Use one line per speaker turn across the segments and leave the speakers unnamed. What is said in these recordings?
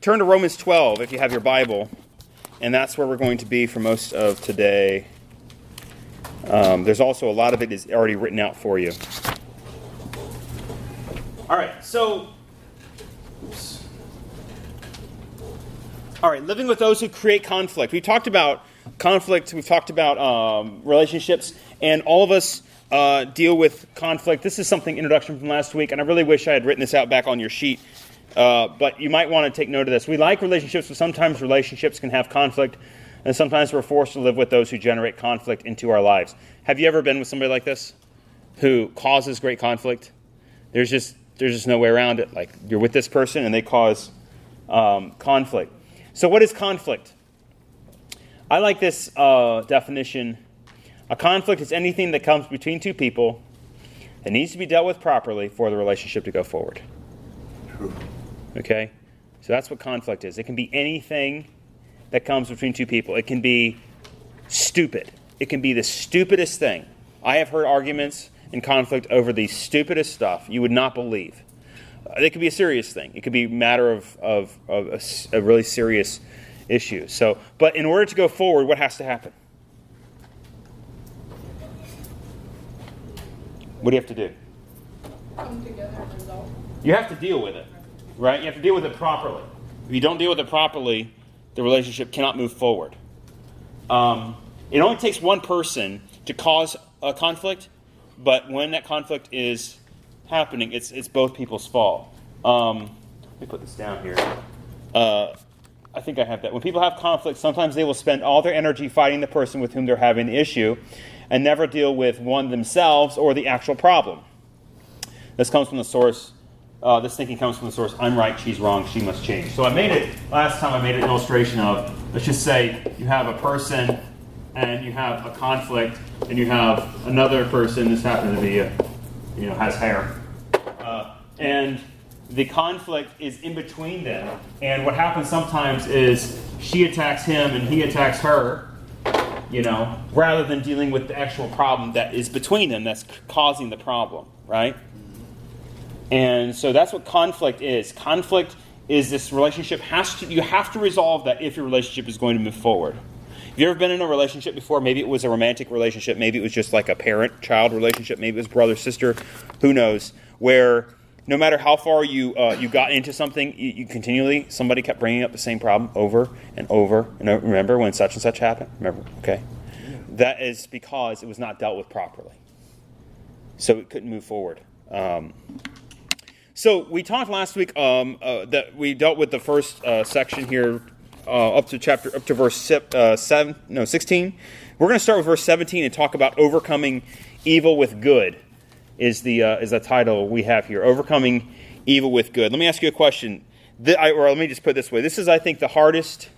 Turn to Romans 12 if you have your Bible, and that's where we're going to be for most of today. Um, there's also a lot of it is already written out for you. All right, so. All right, living with those who create conflict. We talked about conflict, we've talked about um, relationships, and all of us uh, deal with conflict. This is something introduction from last week, and I really wish I had written this out back on your sheet. Uh, but you might want to take note of this. We like relationships, but sometimes relationships can have conflict, and sometimes we're forced to live with those who generate conflict into our lives. Have you ever been with somebody like this who causes great conflict? There's just there's just no way around it. Like you're with this person and they cause um, conflict. So what is conflict? I like this uh, definition. A conflict is anything that comes between two people that needs to be dealt with properly for the relationship to go forward. True. Okay? So that's what conflict is. It can be anything that comes between two people. It can be stupid. It can be the stupidest thing. I have heard arguments and conflict over the stupidest stuff you would not believe. Uh, it could be a serious thing. It could be a matter of, of, of a, a really serious issue. So, but in order to go forward, what has to happen? What do you have to do?
Come together and resolve.
You have to deal with it right? You have to deal with it properly. If you don't deal with it properly, the relationship cannot move forward. Um, it only takes one person to cause a conflict, but when that conflict is happening, it's, it's both people's fault. Um, let me put this down here. Uh, I think I have that. When people have conflict, sometimes they will spend all their energy fighting the person with whom they're having the issue and never deal with one themselves or the actual problem. This comes from the source uh, this thinking comes from the source I'm right, she's wrong, she must change. So I made it, last time I made an illustration of, let's just say you have a person and you have a conflict and you have another person, this happens to be, a, you know, has hair. Uh, and the conflict is in between them. And what happens sometimes is she attacks him and he attacks her, you know, rather than dealing with the actual problem that is between them that's causing the problem, right? And so that's what conflict is. Conflict is this relationship has to you have to resolve that if your relationship is going to move forward. Have you ever been in a relationship before? Maybe it was a romantic relationship, maybe it was just like a parent child relationship, maybe it was brother sister, who knows, where no matter how far you uh, you got into something, you, you, continually somebody kept bringing up the same problem over and over. And remember when such and such happened? Remember? Okay, that is because it was not dealt with properly, so it couldn't move forward. Um, so we talked last week um, uh, that we dealt with the first uh, section here uh, up to chapter up to verse uh, seven, no sixteen. We're going to start with verse seventeen and talk about overcoming evil with good. Is the uh, is the title we have here? Overcoming evil with good. Let me ask you a question, I, or let me just put it this way: This is, I think, the hardest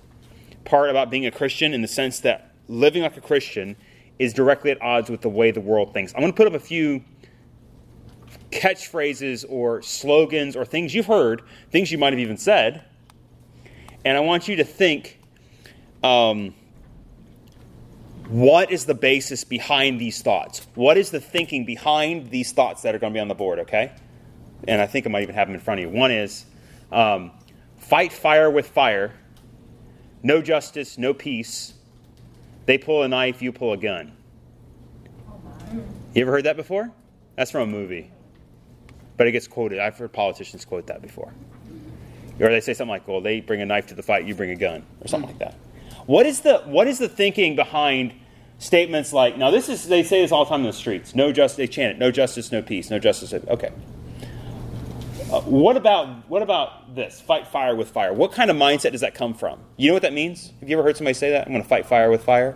part about being a Christian in the sense that living like a Christian is directly at odds with the way the world thinks. I'm going to put up a few catchphrases or slogans or things you've heard, things you might have even said. And I want you to think um, what is the basis behind these thoughts? What is the thinking behind these thoughts that are going to be on the board, okay? And I think I might even have them in front of you. One is um, fight fire with fire, no justice, no peace. They pull a knife, you pull a gun. You ever heard that before? That's from a movie but it gets quoted. I've heard politicians quote that before. Or they say something like, well, they bring a knife to the fight, you bring a gun, or something like that. What is the, what is the thinking behind statements like, now this is, they say this all the time in the streets, no justice, they chant it, no justice, no peace, no justice, okay. Uh, what about what about this? Fight fire with fire. What kind of mindset does that come from? You know what that means? Have you ever heard somebody say that? I'm going to fight fire with fire.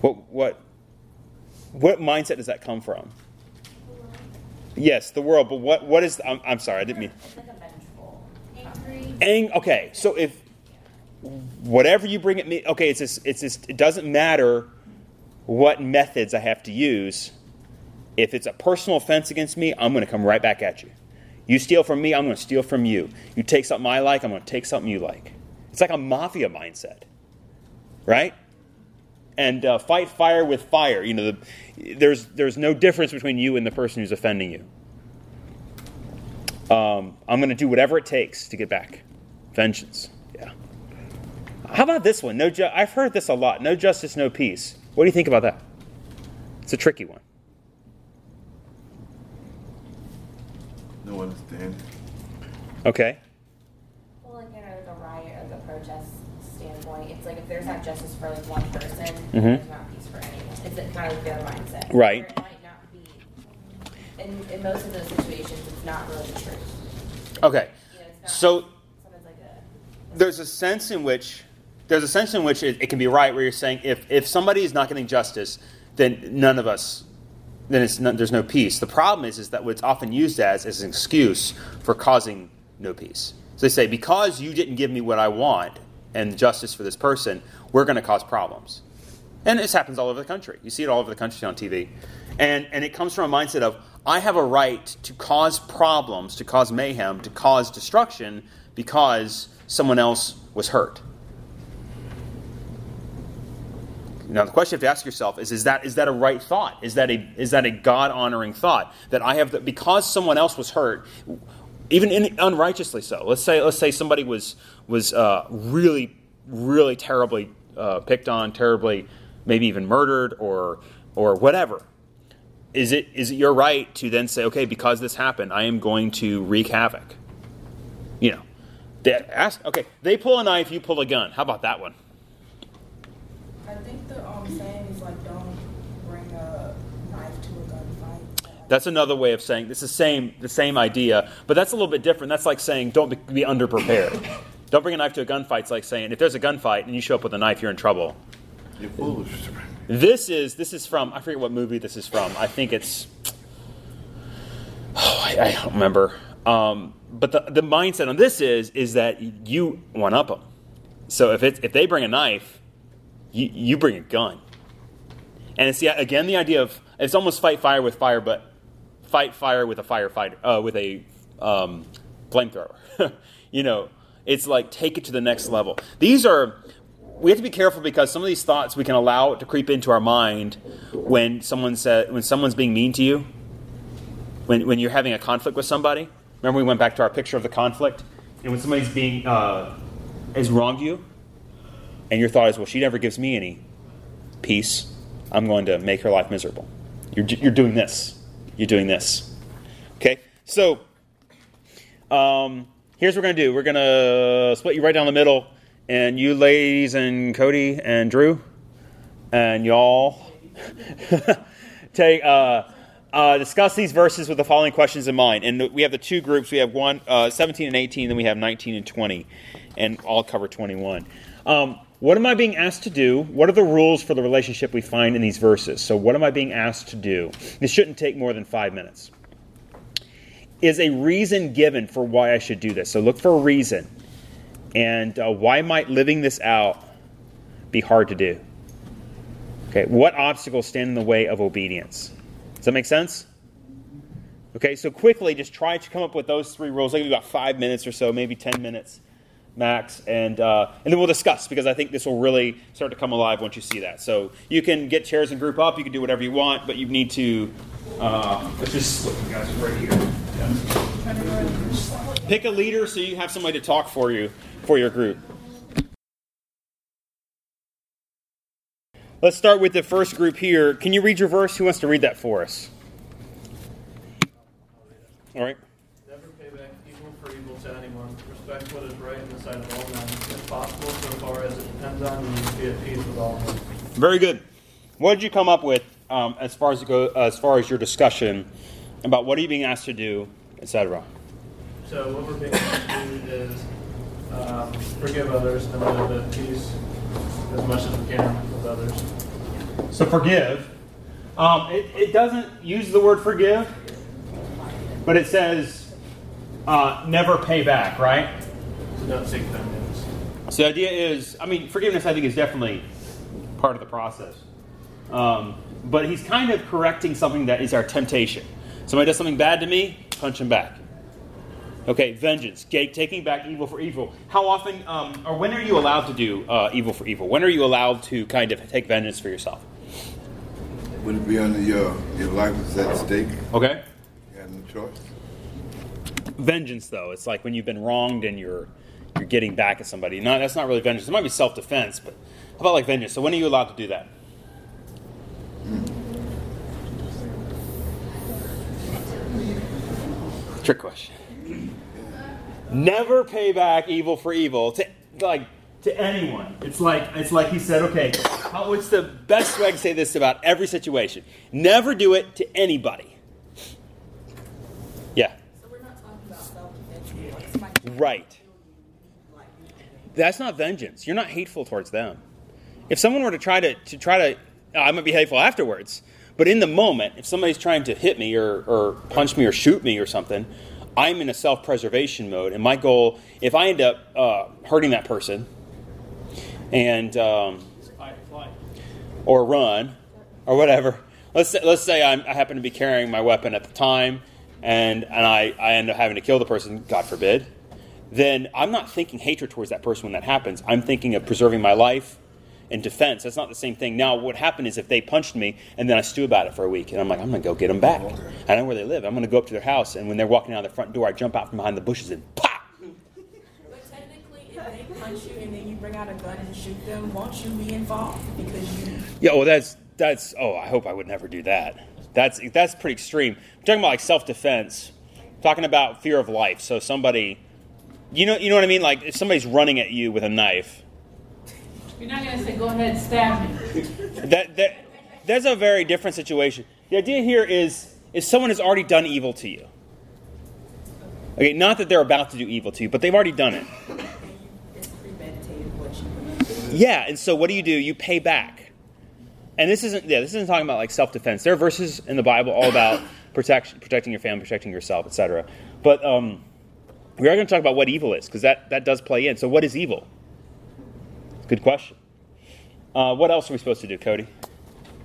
What what what mindset does that come from? Yes, the world. But what what is? I'm, I'm sorry, I didn't mean. Ang, okay, so if whatever you bring at me, okay, it's just, it's just, it doesn't matter what methods I have to use. If it's a personal offense against me, I'm going to come right back at you. You steal from me, I'm going to steal from you. You take something I like, I'm going to take something you like. It's like a mafia mindset, right? And uh, fight fire with fire. You know, the, there's there's no difference between you and the person who's offending you. Um, I'm going to do whatever it takes to get back. Vengeance. Yeah. How about this one? No, ju- I've heard this a lot. No justice, no peace. What do you think about that? It's a tricky one.
No understanding.
Okay.
Well, like, you know, the riot or the protest standpoint, it's like if there's not justice for like one person,
Mhm.
there's not peace for anyone. It's kind of their mindset.
Right.
It might not be. In, in most of those situations, it's not really the truth.
Okay.
You know, it's not.
So
like a.
there's a sense in which there's a sense in which it, it can be right where you're saying if, if somebody is not getting justice, then none of us, then it's not, there's no peace. The problem is is that what's often used as is an excuse for causing no peace. So they say because you didn't give me what I want and justice for this person, we're going to cause problems. And this happens all over the country. You see it all over the country on TV. And, and it comes from a mindset of, I have a right to cause problems, to cause mayhem, to cause destruction because someone else was hurt. Now the question you have to ask yourself is: Is that is that a right thought? Is that a is that a God honoring thought that I have that because someone else was hurt, even in, unrighteously so? Let's say let's say somebody was was uh, really really terribly uh, picked on, terribly maybe even murdered or or whatever. Is it is it your right to then say, okay, because this happened, I am going to wreak havoc? You know, they ask. Okay, they pull a knife, you pull a gun. How about that one?
I think the um saying is like don't bring a knife to a gunfight.
That's another way of saying this is same the same idea, but that's a little bit different. That's like saying don't be, be underprepared. don't bring a knife to a gunfight. It's like saying if there's a gunfight and you show up with a knife, you're in trouble.
You're foolish.
This is this is from I forget what movie this is from. I think it's oh, I, I don't remember. Um, but the, the mindset on this is is that you one up them. So if it's if they bring a knife, you, you bring a gun. And it's the, again the idea of it's almost fight fire with fire, but fight fire with a firefighter uh, with a um, flamethrower. you know, it's like take it to the next level. These are we have to be careful because some of these thoughts we can allow to creep into our mind when someone said when someone's being mean to you. When when you're having a conflict with somebody. Remember we went back to our picture of the conflict, and when somebody's being uh, has wronged you, and your thought is, well, she never gives me any peace. I'm going to make her life miserable. You're, you're doing this. You're doing this. Okay? So, um, here's what we're going to do we're going to split you right down the middle, and you ladies and Cody and Drew, and y'all take. Uh, uh, discuss these verses with the following questions in mind. And we have the two groups. We have one, uh, 17 and 18, then we have 19 and 20, and I'll cover 21. Um, what am I being asked to do? What are the rules for the relationship we find in these verses? So, what am I being asked to do? This shouldn't take more than five minutes. Is a reason given for why I should do this? So, look for a reason. And uh, why might living this out be hard to do? Okay, what obstacles stand in the way of obedience? Does that make sense? Okay, so quickly, just try to come up with those three rules. I'll give you about five minutes or so, maybe 10 minutes max, and, uh, and then we'll discuss because I think this will really start to come alive once you see that. So you can get chairs and group up, you can do whatever you want, but you need to, uh, let's just you guys right here. Yeah. Pick a leader so you have somebody to talk for you, for your group. Let's start with the first group here. Can you read your verse? Who wants to read that for us? All right.
Never pay back evil for evil to anyone. Respect what is right in the sight of all men. If possible, so far as it depends on be at peace with all men.
Very good. What did you come up with um, as far as go, as far as your discussion about what are you being asked to do, etc.
So what we're being asked to do is um, forgive others and live at peace as much as we can with others.
So forgive. Um, it, it doesn't use the word forgive, but it says uh, never pay back, right?
So don't seek vengeance.
So the idea is, I mean, forgiveness, I think, is definitely part of the process. Um, but he's kind of correcting something that is our temptation. Somebody does something bad to me, punch him back. Okay, vengeance, taking back evil for evil. How often, um, or when are you allowed to do uh, evil for evil? When are you allowed to kind of take vengeance for yourself?
Would it be under your your life is at stake?
Okay.
You have no choice.
vengeance, though. It's like when you've been wronged and you're you're getting back at somebody. No, that's not really vengeance. It might be self defense, but how about like vengeance? So when are you allowed to do that? Trick question. Never pay back evil for evil to like to anyone. It's like it's like he said. Okay, how, what's the best way I can say this about every situation? Never do it to anybody. Yeah.
So we're not talking about self-defense.
Right. That's not vengeance. You're not hateful towards them. If someone were to try to, to try to, I might be hateful afterwards, but in the moment, if somebody's trying to hit me or, or punch me or shoot me or something, I'm in a self preservation mode. And my goal, if I end up uh, hurting that person and, um, or run or whatever, let's say, let's say I'm, I happen to be carrying my weapon at the time and, and I, I end up having to kill the person, God forbid, then I'm not thinking hatred towards that person when that happens. I'm thinking of preserving my life and defense. That's not the same thing. Now, what happened is if they punched me and then I stew about it for a week, and I'm like, I'm going to go get them back. I know where they live. I'm going to go up to their house, and when they're walking out the front door, I jump out from behind the bushes and pop!
But technically, if they punch you and then you bring out a gun and shoot them, won't you be involved? Because you
Yeah, well, that's that's. Oh, I hope I would never do that. That's that's pretty extreme. I'm talking about like self defense. Talking about fear of life. So somebody, you know, you know what I mean. Like if somebody's running at you with a knife,
You're not gonna say, go ahead and stab me.
that that that's a very different situation. The idea here is is someone has already done evil to you. Okay, not that they're about to do evil to you, but they've already done it.
it's premeditated what you do.
Yeah, and so what do you do? You pay back. And this isn't yeah, this isn't talking about like self defense. There are verses in the Bible all about protection, protecting your family, protecting yourself, etc. But um, we are going to talk about what evil is because that that does play in. So what is evil? Good question. Uh, what else are we supposed to do, Cody?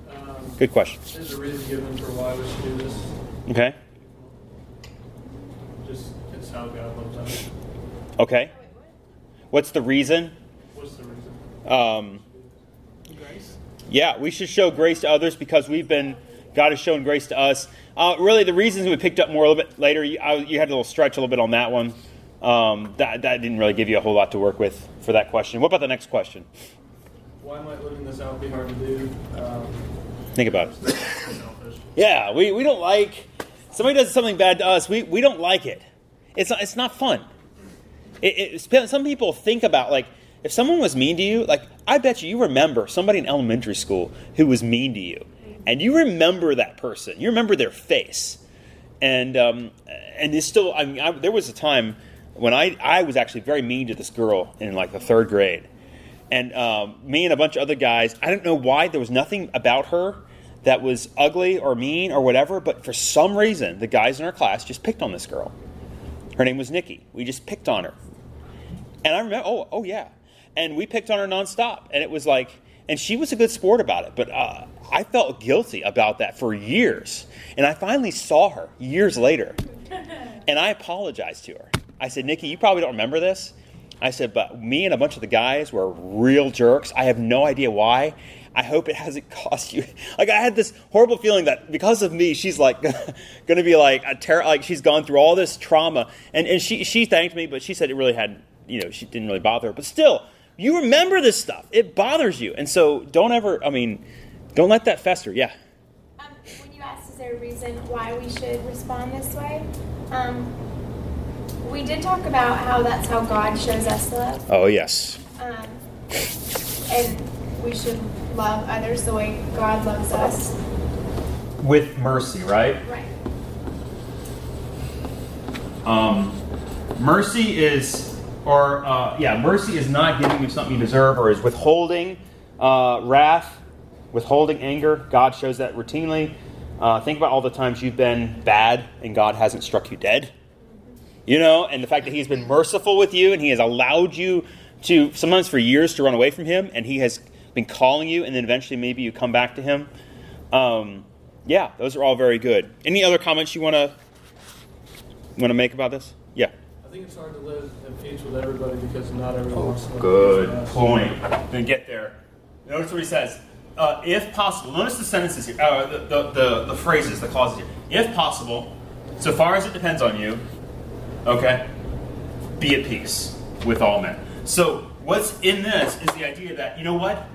Um,
Good question.
There's a reason given for why we should do this.
Okay.
Just it's how God loves us.
Okay. What's the reason?
What's the reason?
Um,
Grace.
Yeah, we should show grace to others because we've been, God has shown grace to us. Uh, really, the reasons we picked up more a little bit later, you, I, you had a little stretch a little bit on that one. Um, that, that didn't really give you a whole lot to work with for that question. What about the next question?
Why might living this out be hard to do? Um,
Think about it. Yeah, we, we don't like, somebody does something bad to us, we, we don't like it. It's not, it's not fun. It, it, some people think about, like, if someone was mean to you, like, I bet you you remember somebody in elementary school who was mean to you. And you remember that person. You remember their face. And, um, and it's still, I mean, I, there was a time when I, I was actually very mean to this girl in, like, the third grade. And um, me and a bunch of other guys, I don't know why, there was nothing about her that was ugly or mean or whatever, but for some reason, the guys in our class just picked on this girl. Her name was Nikki. We just picked on her. And I remember, oh, oh yeah. And we picked on her nonstop. And it was like, and she was a good sport about it. But uh, I felt guilty about that for years. And I finally saw her years later. And I apologized to her. I said, Nikki, you probably don't remember this. I said, but me and a bunch of the guys were real jerks. I have no idea why. I hope it hasn't cost you. Like I had this horrible feeling that because of me, she's like going to be like a terror. Like she's gone through all this trauma, and and she she thanked me, but she said it really had you know she didn't really bother her. But still, you remember this stuff. It bothers you, and so don't ever. I mean, don't let that fester. Yeah.
Um, when you asked, is there a reason why we should respond this way? Um, we did talk about how that's how God shows us love.
Oh yes.
Um, and we should love others the way God loves us.
With mercy, right?
Right.
Um, mercy is, or uh, yeah, mercy is not giving you something you deserve, or is withholding uh, wrath, withholding anger. God shows that routinely. Uh, think about all the times you've been bad and God hasn't struck you dead. You know, and the fact that He's been merciful with you and He has allowed you to, sometimes for years, to run away from Him, and He has been calling you, and then eventually maybe you come back to Him. Um, yeah, those are all very good. Any other comments you want to want to make about this? Yeah.
I think it's hard to live at peace with everybody because not everyone live
Good point. Then get there. Notice what he says. Uh, if possible, notice the sentences here, uh, the, the, the, the phrases, the clauses here. If possible, so far as it depends on you, Okay? Be at peace with all men. So, what's in this is the idea that, you know what?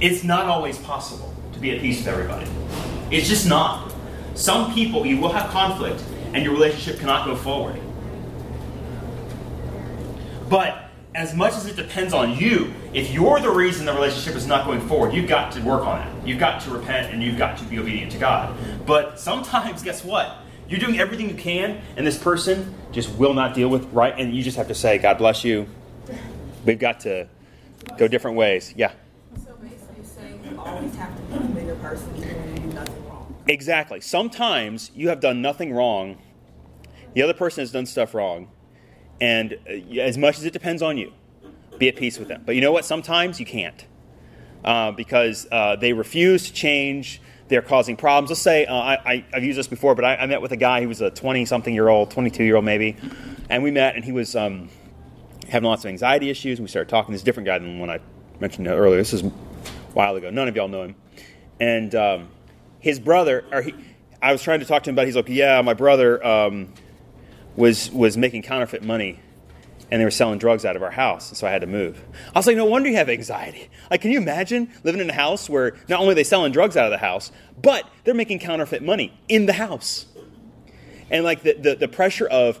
It's not always possible to be at peace with everybody. It's just not. Some people, you will have conflict, and your relationship cannot go forward. But as much as it depends on you, if you're the reason the relationship is not going forward, you've got to work on it. You've got to repent and you've got to be obedient to God. But sometimes, guess what? You're doing everything you can, and this person just will not deal with right, and you just have to say, God bless you. We've got to go different ways. Yeah.
So basically saying you always have to be the bigger person even when you do nothing wrong.
Exactly. Sometimes you have done nothing wrong, the other person has done stuff wrong, and uh, as much as it depends on you, be at peace with them. But you know what? Sometimes you can't uh, because uh, they refuse to change. They're causing problems. Let's say uh, I, have used this before, but I, I met with a guy who was a 20 something year old, 22 year old maybe, and we met and he was um, having lots of anxiety issues. And we started talking. This is a different guy than the one I mentioned earlier. This is a while ago. None of y'all know him. And um, his brother, or he, I was trying to talk to him about. He's like, yeah, my brother um, was was making counterfeit money, and they were selling drugs out of our house, so I had to move. I was like, no wonder you have anxiety. Like, can you imagine living in a house where not only are they selling drugs out of the house, but they're making counterfeit money in the house, and like the the, the pressure of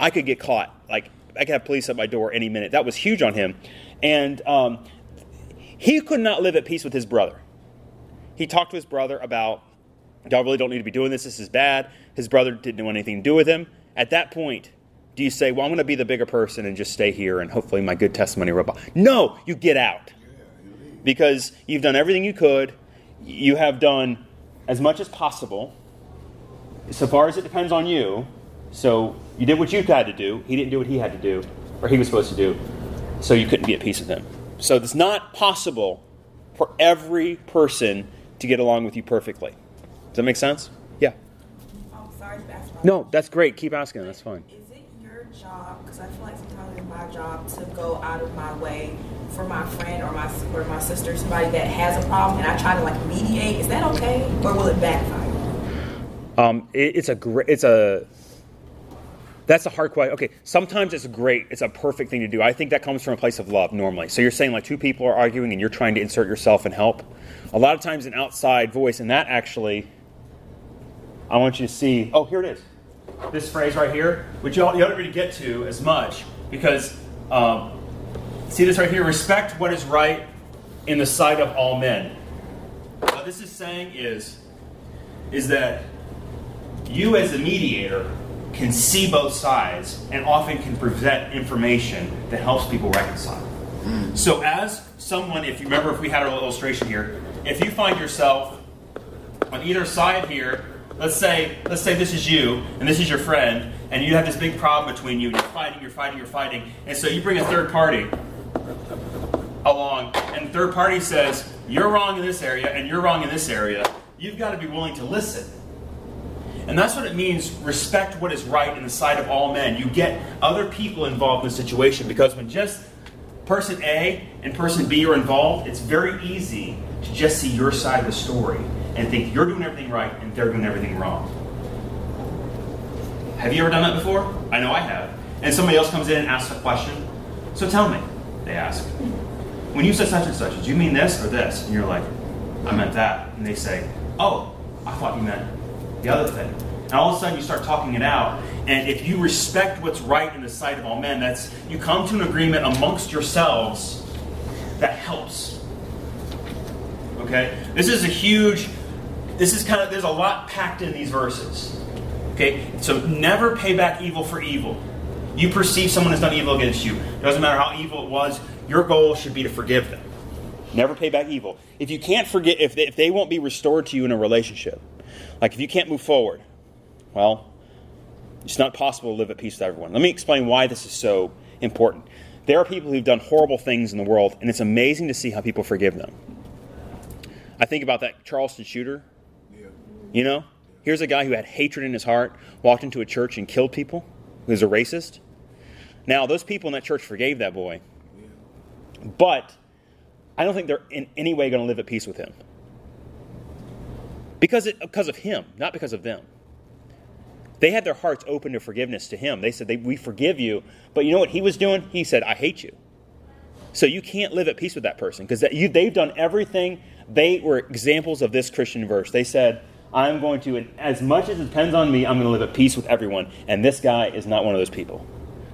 I could get caught, like I could have police at my door any minute. That was huge on him, and um, he could not live at peace with his brother. He talked to his brother about, y'all really don't need to be doing this. This is bad. His brother didn't want anything to do with him. At that point, do you say, well, I'm going to be the bigger person and just stay here and hopefully my good testimony will off? No, you get out. Because you've done everything you could. You have done as much as possible, so far as it depends on you. So you did what you had to do. He didn't do what he had to do, or he was supposed to do. So you couldn't be at peace with him. So it's not possible for every person to get along with you perfectly. Does that make sense? Yeah.
Oh, sorry to ask about
No, that's great. Keep asking. That's fine.
Is it your job? Because I feel like sometimes it's my job to go out of my way for my friend or my or my sister, somebody that has a problem, and I try to like mediate. Is that okay, or will it backfire?
Um, it, it's a great. It's a. That's a hard question. Okay, sometimes it's great. It's a perfect thing to do. I think that comes from a place of love normally. So you're saying like two people are arguing and you're trying to insert yourself and help. A lot of times an outside voice, and that actually, I want you to see. Oh, here it is. This phrase right here, which you, you don't really get to as much because um, see this right here. Respect what is right in the sight of all men. What this is saying is, is that you as a mediator can see both sides and often can present information that helps people reconcile. So, as someone, if you remember, if we had our illustration here, if you find yourself on either side here, let's say, let's say this is you and this is your friend, and you have this big problem between you, and you're fighting, you're fighting, you're fighting, and so you bring a third party along, and third party says, You're wrong in this area, and you're wrong in this area, you've got to be willing to listen. And that's what it means respect what is right in the sight of all men. You get other people involved in the situation because when just person A and person B are involved, it's very easy to just see your side of the story and think you're doing everything right and they're doing everything wrong. Have you ever done that before? I know I have. And somebody else comes in and asks a question. So tell me, they ask. When you said such and such, did you mean this or this? And you're like, I meant that. And they say, Oh, I thought you meant the other thing. And all of a sudden you start talking it out. And if you respect what's right in the sight of all men, that's you come to an agreement amongst yourselves that helps. Okay? This is a huge this is kind of there's a lot packed in these verses. Okay? So never pay back evil for evil. You perceive someone has done evil against you. It Doesn't matter how evil it was, your goal should be to forgive them. Never pay back evil. If you can't forget, if they, if they won't be restored to you in a relationship, like if you can't move forward, well, it's not possible to live at peace with everyone. Let me explain why this is so important. There are people who've done horrible things in the world, and it's amazing to see how people forgive them. I think about that Charleston shooter. You know, here's a guy who had hatred in his heart, walked into a church and killed people, who was a racist. Now, those people in that church forgave that boy, but I don't think they're in any way going to live at peace with him. Because, it, because of him, not because of them. They had their hearts open to forgiveness to him. They said, they, We forgive you. But you know what he was doing? He said, I hate you. So you can't live at peace with that person because they've done everything. They were examples of this Christian verse. They said, I'm going to, as much as it depends on me, I'm going to live at peace with everyone. And this guy is not one of those people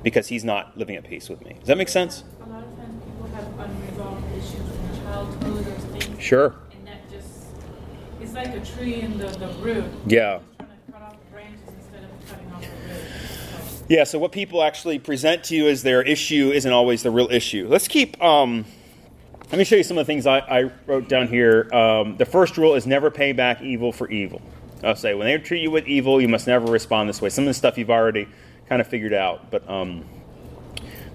because he's not living at peace with me. Does that make sense?
A lot of times people have unresolved issues from childhood or things.
Sure.
And that just, it's like a tree in the, the root.
Yeah.
Trying to cut off the branches instead of cutting off the root. So,
Yeah, so what people actually present to you as their issue isn't always the real issue. Let's keep. Um, let me show you some of the things I, I wrote down here. Um, the first rule is never pay back evil for evil. I'll say when they treat you with evil, you must never respond this way. Some of the stuff you've already kind of figured out, but um,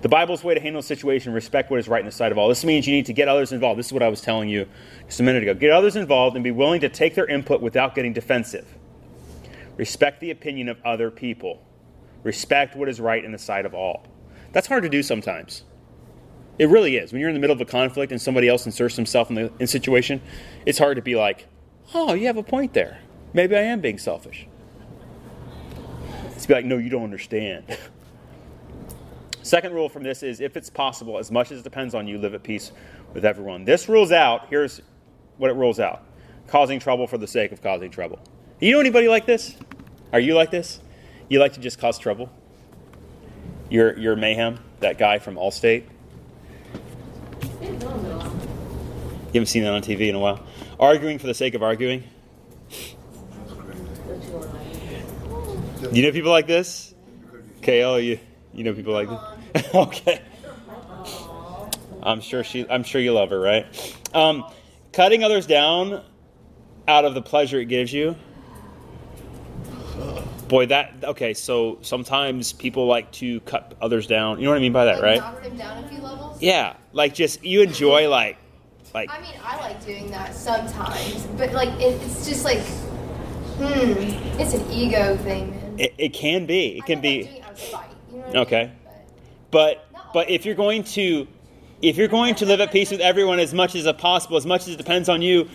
the Bible's way to handle a situation: respect what is right in the sight of all. This means you need to get others involved. This is what I was telling you just a minute ago. Get others involved and be willing to take their input without getting defensive. Respect the opinion of other people. Respect what is right in the sight of all. That's hard to do sometimes. It really is. When you're in the middle of a conflict and somebody else inserts himself in the in situation, it's hard to be like, "Oh, you have a point there. Maybe I am being selfish." It's be like, "No, you don't understand." Second rule from this is if it's possible, as much as it depends on you, live at peace with everyone. This rules out, here's what it rules out causing trouble for the sake of causing trouble. You know anybody like this? Are you like this? You like to just cause trouble? You're, you're mayhem, that guy from Allstate. You haven't seen that on TV in a while. Arguing for the sake of arguing. You know people like this? KL, you you know people like this? okay. I'm sure she I'm sure you love her, right? Um, cutting others down out of the pleasure it gives you. Boy, that okay. So sometimes people like to cut others down. You know what I mean by that, right?
Knock them down a few levels.
Yeah, like just you enjoy like like
I mean, I like doing that sometimes, but like it, it's just like, hmm, it's an ego thing, man.
it, it can be. It
I
can be.
like doing it out of spite, you know what I
Okay.
mean? But-
But but if you're going to if you're going to live at peace with everyone as much as possible, as much as it depends on you,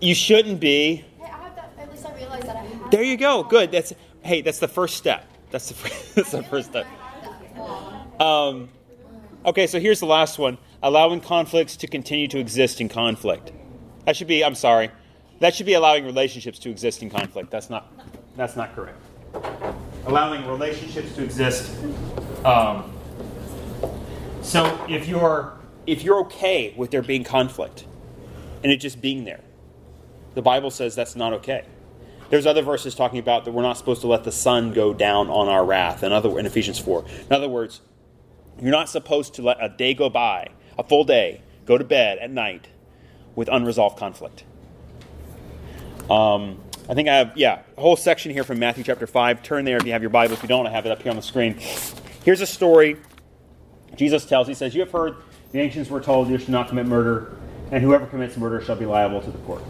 you shouldn't be.
Hey, I have that. At least I realize that I have.
There you go. Good. That's hey. That's the first step. That's the first, that's the first step. Um, okay, so here's the last one: allowing conflicts to continue to exist in conflict. That should be. I'm sorry. That should be allowing relationships to exist in conflict. That's not. That's not correct. Allowing relationships to exist. Um, so if you're if you're okay with there being conflict and it just being there, the Bible says that's not okay. There's other verses talking about that we're not supposed to let the sun go down on our wrath. In other in Ephesians four. In other words, you're not supposed to let a day go by, a full day, go to bed at night with unresolved conflict. Um, I think I have yeah a whole section here from Matthew chapter five. Turn there if you have your Bible. If you don't, I have it up here on the screen. Here's a story Jesus tells. He says, "You have heard the ancients were told you should not commit murder, and whoever commits murder shall be liable to the court."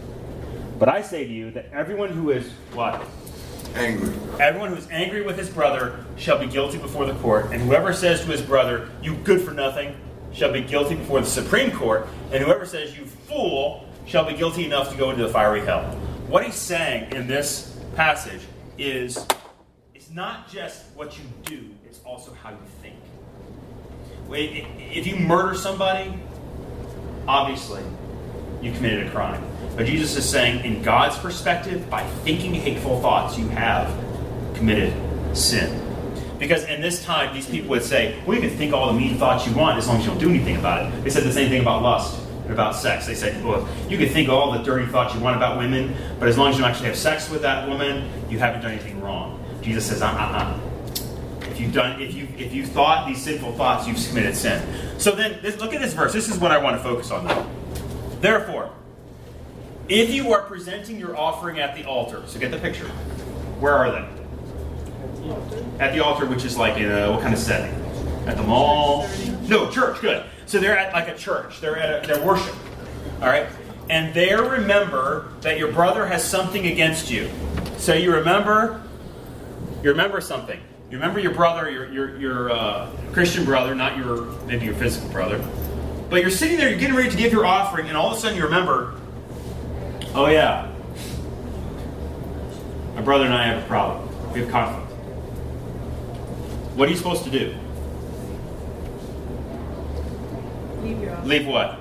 But I say to you that everyone who is what?
Angry.
Everyone who is angry with his brother shall be guilty before the court, and whoever says to his brother, You good for nothing, shall be guilty before the Supreme Court, and whoever says, You fool, shall be guilty enough to go into the fiery hell. What he's saying in this passage is it's not just what you do, it's also how you think. If you murder somebody, obviously you committed a crime. But Jesus is saying, in God's perspective, by thinking hateful thoughts, you have committed sin. Because in this time, these people would say, well, you can think all the mean thoughts you want as long as you don't do anything about it. They said the same thing about lust and about sex. They said, well, you can think all the dirty thoughts you want about women, but as long as you don't actually have sex with that woman, you haven't done anything wrong. Jesus says, uh uh. If you've done, if you if you thought these sinful thoughts, you've committed sin. So then, this, look at this verse. This is what I want to focus on, though. Therefore, if you are presenting your offering at the altar, so get the picture. Where are they? At the altar, which is like in a what kind of setting? At the mall? No, church. Good. So they're at like a church. They're at a, their worship. All right. And there, remember that your brother has something against you. So you remember, you remember something. You remember your brother, your your your uh, Christian brother, not your maybe your physical brother. But you're sitting there, you're getting ready to give your offering, and all of a sudden you remember, oh yeah, my brother and I have a problem. We have conflict. What are you supposed to do?
Leave your offering.
Leave what?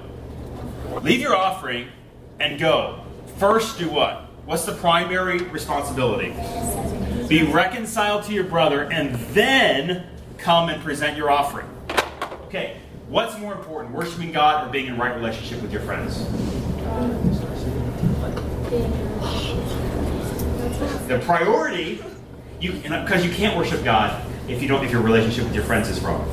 Leave your offering and go. First, do what? What's the primary responsibility? Be reconciled to your brother and then come and present your offering. Okay, what's more important, worshiping God or being in right relationship with your friends? The priority, you because you can't worship God if you don't if your relationship with your friends is wrong.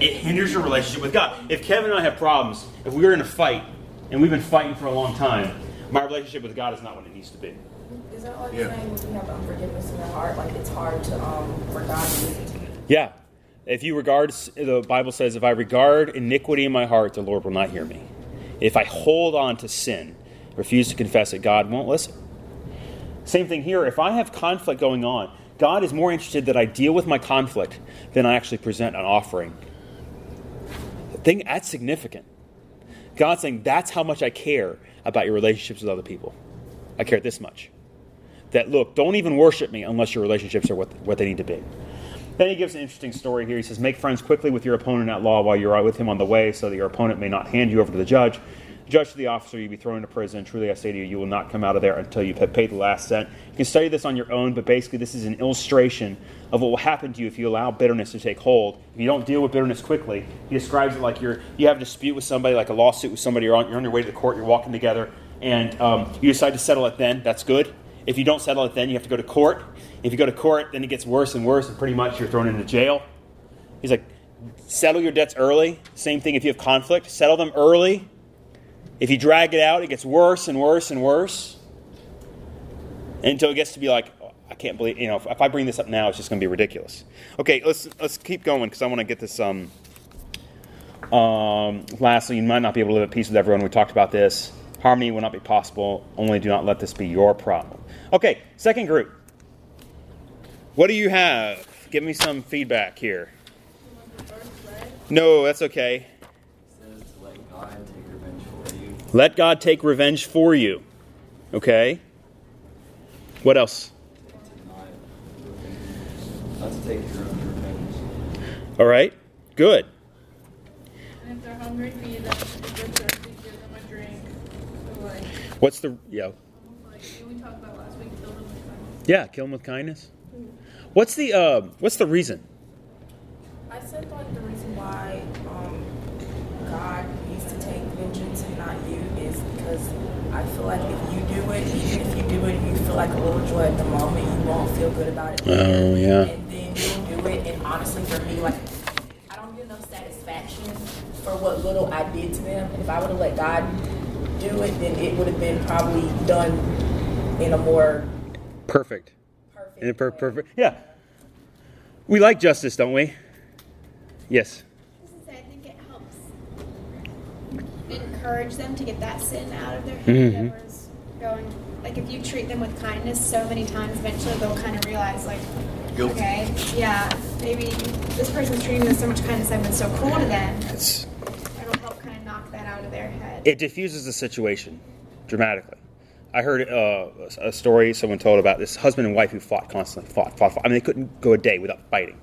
It hinders your relationship with God. If Kevin and I have problems, if we are in a fight and we've been fighting for a long time, my relationship with God is not what it needs to be.
Is that like
Yeah.
saying if you have unforgiveness in your heart, like it's hard to um for God to listen?
Yeah. If you regard, the Bible says, if I regard iniquity in my heart, the Lord will not hear me. If I hold on to sin, refuse to confess it, God won't listen. Same thing here. If I have conflict going on, God is more interested that I deal with my conflict than I actually present an offering. Thing that's significant. God's saying that's how much I care about your relationships with other people. I care this much. That look, don't even worship me unless your relationships are what, what they need to be. Then he gives an interesting story here. He says, Make friends quickly with your opponent at law while you're with him on the way, so that your opponent may not hand you over to the judge. Judge the officer, you'll be thrown into prison. Truly, I say to you, you will not come out of there until you have paid the last cent. You can study this on your own, but basically, this is an illustration of what will happen to you if you allow bitterness to take hold. If you don't deal with bitterness quickly, he describes it like you're you have a dispute with somebody, like a lawsuit with somebody. You're on, you're on your way to the court. You're walking together, and um, you decide to settle it. Then that's good. If you don't settle it, then you have to go to court. If you go to court, then it gets worse and worse, and pretty much you're thrown into jail. He's like, settle your debts early. Same thing if you have conflict, settle them early. If you drag it out, it gets worse and worse and worse until it gets to be like, I can't believe, you know, if, if I bring this up now, it's just going to be ridiculous. Okay, let's let's keep going because I want to get this. Um, um, lastly, you might not be able to live at peace with everyone. We talked about this. Harmony will not be possible. Only do not let this be your problem. Okay, second group. What do you have? Give me some feedback here. No, that's okay.
says to let God take revenge for you.
Let God take revenge for you. Okay? What else?
Not, not to take your own revenge.
All right? Good.
And if they're hungry, feed them. If they're thirsty, give them a drink. So like,
What's the yeah?
like we talked about last week, kill them with kindness.
Yeah, kill him with kindness. What's the uh, what's the reason?
I said like the reason why um, God needs to take vengeance and not you is because I feel like if you do it, even if you do it, you feel like a little joy at the moment, you won't feel good about it.
Oh, yeah.
And then you'll do it, and honestly, for me, like I don't get enough satisfaction for what little I did to them. If I would have let God do it, then it would have been probably done in a more
Perfect.
perfect.
In a per- perfect. Yeah. We like justice, don't we? Yes.
I was gonna say, I think it helps encourage them to get that sin out of their head.
Mhm.
Whatever's going, like if you treat them with kindness so many times, eventually they'll kind of realize, like,
Guilty.
okay, yeah, maybe this person's treating me with so much kindness. I've been so cruel to them.
It's,
It'll help kind of knock that out of their head.
it diffuses the situation dramatically. I heard uh, a story someone told about this husband and wife who fought constantly, fought, fought, fought. I mean, they couldn't go a day without fighting.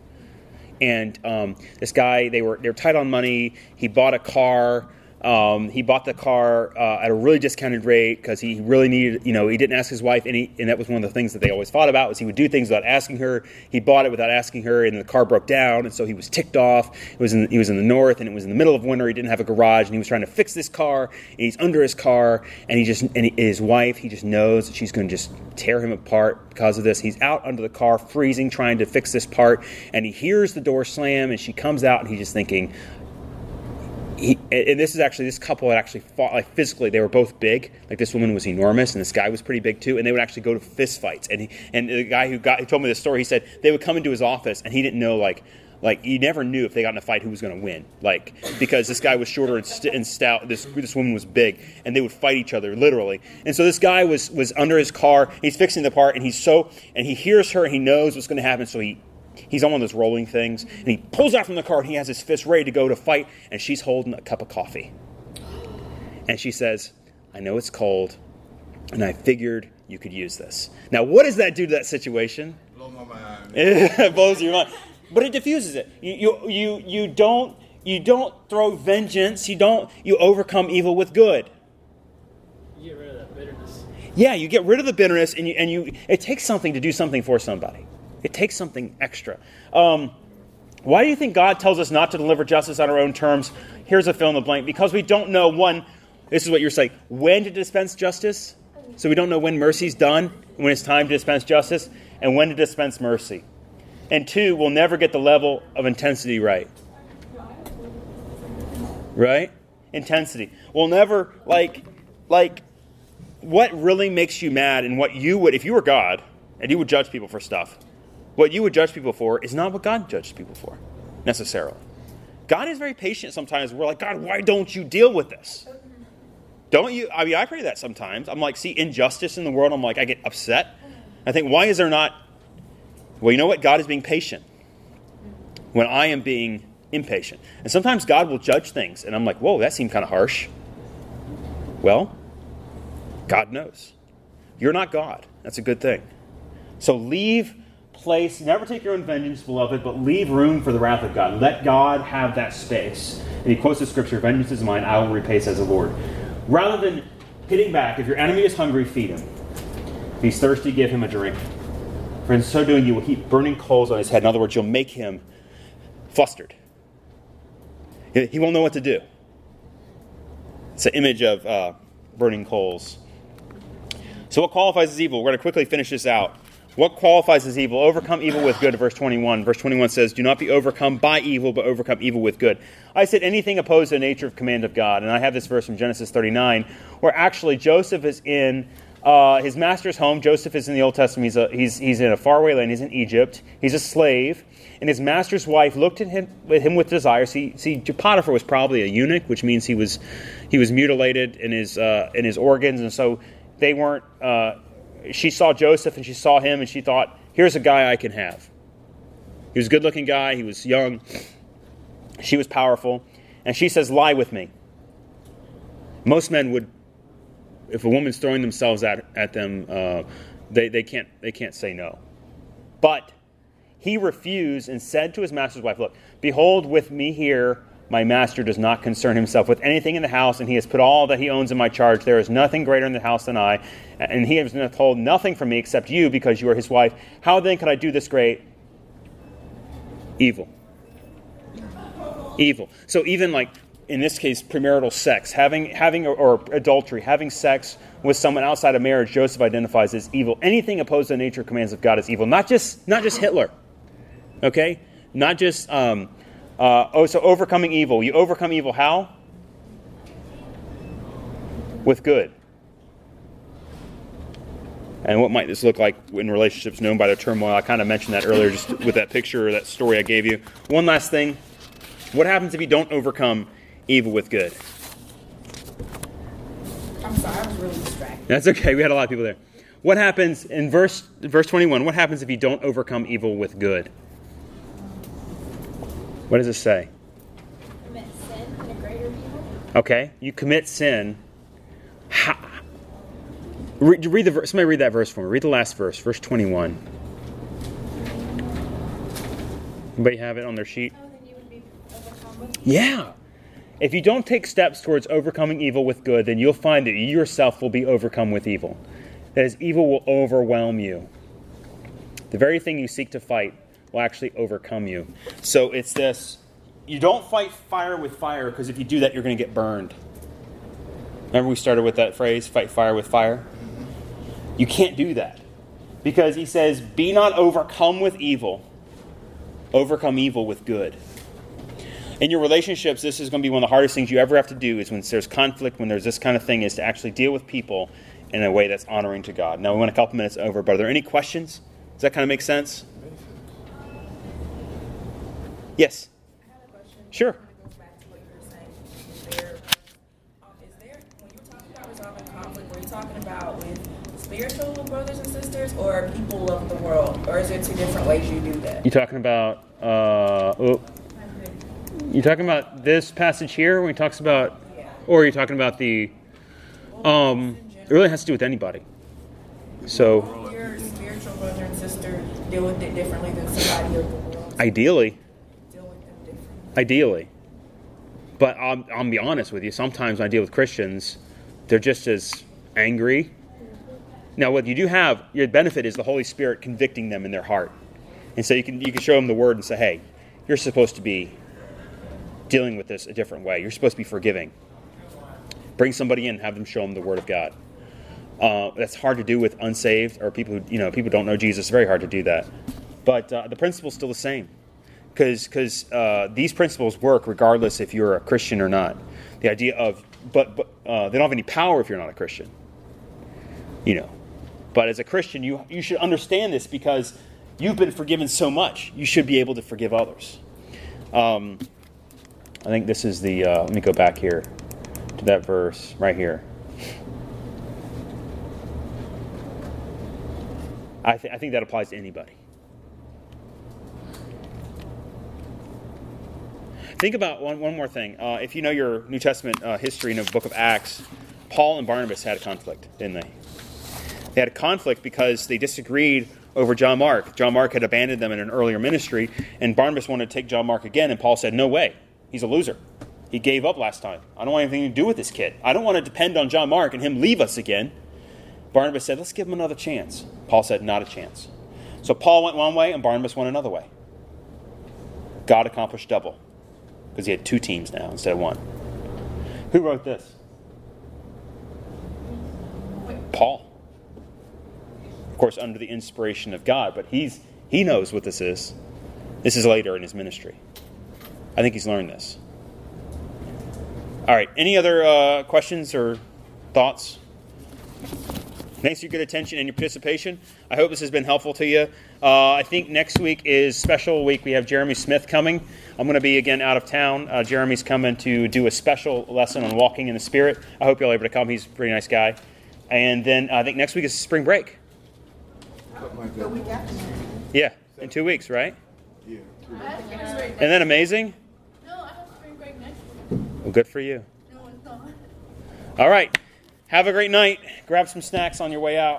And um, this guy, they were they were tight on money. He bought a car. Um, he bought the car uh, at a really discounted rate because he really needed, you know, he didn't ask his wife, he, and that was one of the things that they always fought about was he would do things without asking her. He bought it without asking her, and the car broke down, and so he was ticked off. It was in, he was in the north, and it was in the middle of winter. He didn't have a garage, and he was trying to fix this car, and he's under his car, and he just and he, his wife, he just knows that she's going to just tear him apart because of this. He's out under the car, freezing, trying to fix this part, and he hears the door slam, and she comes out, and he's just thinking, he, and this is actually this couple had actually fought like physically. They were both big. Like this woman was enormous and this guy was pretty big too and they would actually go to fist fights. And he, and the guy who got he told me this story he said they would come into his office and he didn't know like like you never knew if they got in a fight who was going to win. Like because this guy was shorter and, st- and stout this this woman was big and they would fight each other literally. And so this guy was was under his car he's fixing the part and he's so and he hears her and he knows what's going to happen so he He's on one of those rolling things, and he pulls out from the car, and he has his fist ready to go to fight, and she's holding a cup of coffee. And she says, I know it's cold, and I figured you could use this. Now, what does that do to that situation?
Blow my my mind.
it blows your mind. But it diffuses it. You, you, you, you don't you don't throw vengeance. You don't you overcome evil with good.
You get rid of that bitterness.
Yeah, you get rid of the bitterness, and you and you. It takes something to do something for somebody. It takes something extra. Um, why do you think God tells us not to deliver justice on our own terms? Here's a fill in the blank. Because we don't know one. This is what you're saying. When to dispense justice. So we don't know when mercy's done, when it's time to dispense justice, and when to dispense mercy. And two, we'll never get the level of intensity right. Right? Intensity. We'll never like like what really makes you mad and what you would if you were God and you would judge people for stuff. What you would judge people for is not what God judges people for necessarily. God is very patient sometimes. We're like, God, why don't you deal with this? Don't you? I mean, I pray that sometimes. I'm like, see injustice in the world. I'm like, I get upset. I think, why is there not? Well, you know what? God is being patient when I am being impatient. And sometimes God will judge things, and I'm like, whoa, that seemed kind of harsh. Well, God knows. You're not God. That's a good thing. So leave place, never take your own vengeance, beloved, but leave room for the wrath of God. Let God have that space. And he quotes the scripture, Vengeance is mine, I will repay, says the Lord. Rather than hitting back, if your enemy is hungry, feed him. If he's thirsty, give him a drink. For in so doing, you will heap burning coals on his head. In other words, you'll make him flustered. He won't know what to do. It's an image of uh, burning coals. So, what qualifies as evil? We're going to quickly finish this out. What qualifies as evil? Overcome evil with good, verse 21. Verse 21 says, Do not be overcome by evil, but overcome evil with good. I said anything opposed to the nature of command of God. And I have this verse from Genesis 39, where actually Joseph is in uh, his master's home. Joseph is in the Old Testament. He's, a, he's, he's in a faraway land. He's in Egypt. He's a slave. And his master's wife looked at him, at him with desire. See, see, Potiphar was probably a eunuch, which means he was, he was mutilated in his, uh, in his organs. And so they weren't. Uh, she saw Joseph and she saw him and she thought, here's a guy I can have. He was a good looking guy, he was young, she was powerful, and she says, Lie with me. Most men would, if a woman's throwing themselves at, at them, uh, they, they, can't, they can't say no. But he refused and said to his master's wife, Look, behold, with me here my master does not concern himself with anything in the house, and he has put all that he owns in my charge. There is nothing greater in the house than I, and he has withhold nothing from me except you, because you are his wife. How then could I do this great evil? Evil. So even like in this case, premarital sex, having having or adultery, having sex with someone outside of marriage, Joseph identifies as evil. Anything opposed to the nature commands of God is evil. Not just not just Hitler. Okay, not just. Um, uh, oh, so overcoming evil. You overcome evil how? With good. And what might this look like in relationships known by their turmoil? I kind of mentioned that earlier just with that picture or that story I gave you. One last thing. What happens if you don't overcome evil with good?
I'm sorry, I was really distracted.
That's okay. We had a lot of people there. What happens in verse verse 21? What happens if you don't overcome evil with good? What does it say?
Commit sin and a greater evil.
Okay, you commit sin. How? Read, read the verse. Somebody read that verse for me. Read the last verse, verse twenty-one. Anybody have it on their sheet?
Oh, then you would be
Yeah. If you don't take steps towards overcoming evil with good, then you'll find that you yourself will be overcome with evil. That is, evil will overwhelm you. The very thing you seek to fight will actually overcome you. So it's this you don't fight fire with fire because if you do that, you're going to get burned. Remember, we started with that phrase fight fire with fire? You can't do that because he says, Be not overcome with evil, overcome evil with good. In your relationships, this is going to be one of the hardest things you ever have to do is when there's conflict, when there's this kind of thing, is to actually deal with people in a way that's honoring to God. Now, we went a couple minutes over, but are there any questions? Does that kind of make sense?
When you're talking about resolving conflict, were you talking about with spiritual brothers and sisters or people of the world? Or is there two different ways you do that?
You talking about? Uh, oh, you talking about this passage here when he talks about,
Yeah.
or are you talking about the? Um, it really has to do with anybody. So
Your spiritual brother and sister deal with it differently than somebody of the world.
Ideally,
deal with them differently.
Ideally. But I'll, I'll be honest with you. Sometimes when I deal with Christians, they're just as angry. Now, what you do have, your benefit is the Holy Spirit convicting them in their heart, and so you can you can show them the Word and say, "Hey, you're supposed to be dealing with this a different way. You're supposed to be forgiving." Bring somebody in, have them show them the Word of God. Uh, that's hard to do with unsaved or people who you know people don't know Jesus. It's very hard to do that, but uh, the principle's still the same because uh, these principles work regardless if you're a Christian or not. The idea of but but uh, they don't have any power if you're not a Christian. You know, but as a Christian, you you should understand this because you've been forgiven so much. You should be able to forgive others. Um, I think this is the. Uh, let me go back here to that verse right here. I, th- I think that applies to anybody. Think about one, one more thing. Uh, if you know your New Testament uh, history in the book of Acts, Paul and Barnabas had a conflict, didn't they? They had a conflict because they disagreed over John Mark. John Mark had abandoned them in an earlier ministry, and Barnabas wanted to take John Mark again, and Paul said, No way. He's a loser. He gave up last time. I don't want anything to do with this kid. I don't want to depend on John Mark and him leave us again. Barnabas said, Let's give him another chance. Paul said, Not a chance. So Paul went one way, and Barnabas went another way. God accomplished double because he had two teams now instead of one. Who wrote this? Paul. Of course, under the inspiration of God, but he's he knows what this is. This is later in his ministry. I think he's learned this. All right. Any other uh, questions or thoughts? Thanks for your good attention and your participation. I hope this has been helpful to you. Uh, I think next week is special week. We have Jeremy Smith coming. I'm going to be again out of town. Uh, Jeremy's coming to do a special lesson on walking in the Spirit. I hope you're able to come. He's a pretty nice guy. And then I think next week is spring break. Yeah, in two weeks, right?
Yeah.
Isn't that amazing?
No, I have spring break next week.
Well, good for you.
No, it's not.
All right. Have a great night. Grab some snacks on your way out.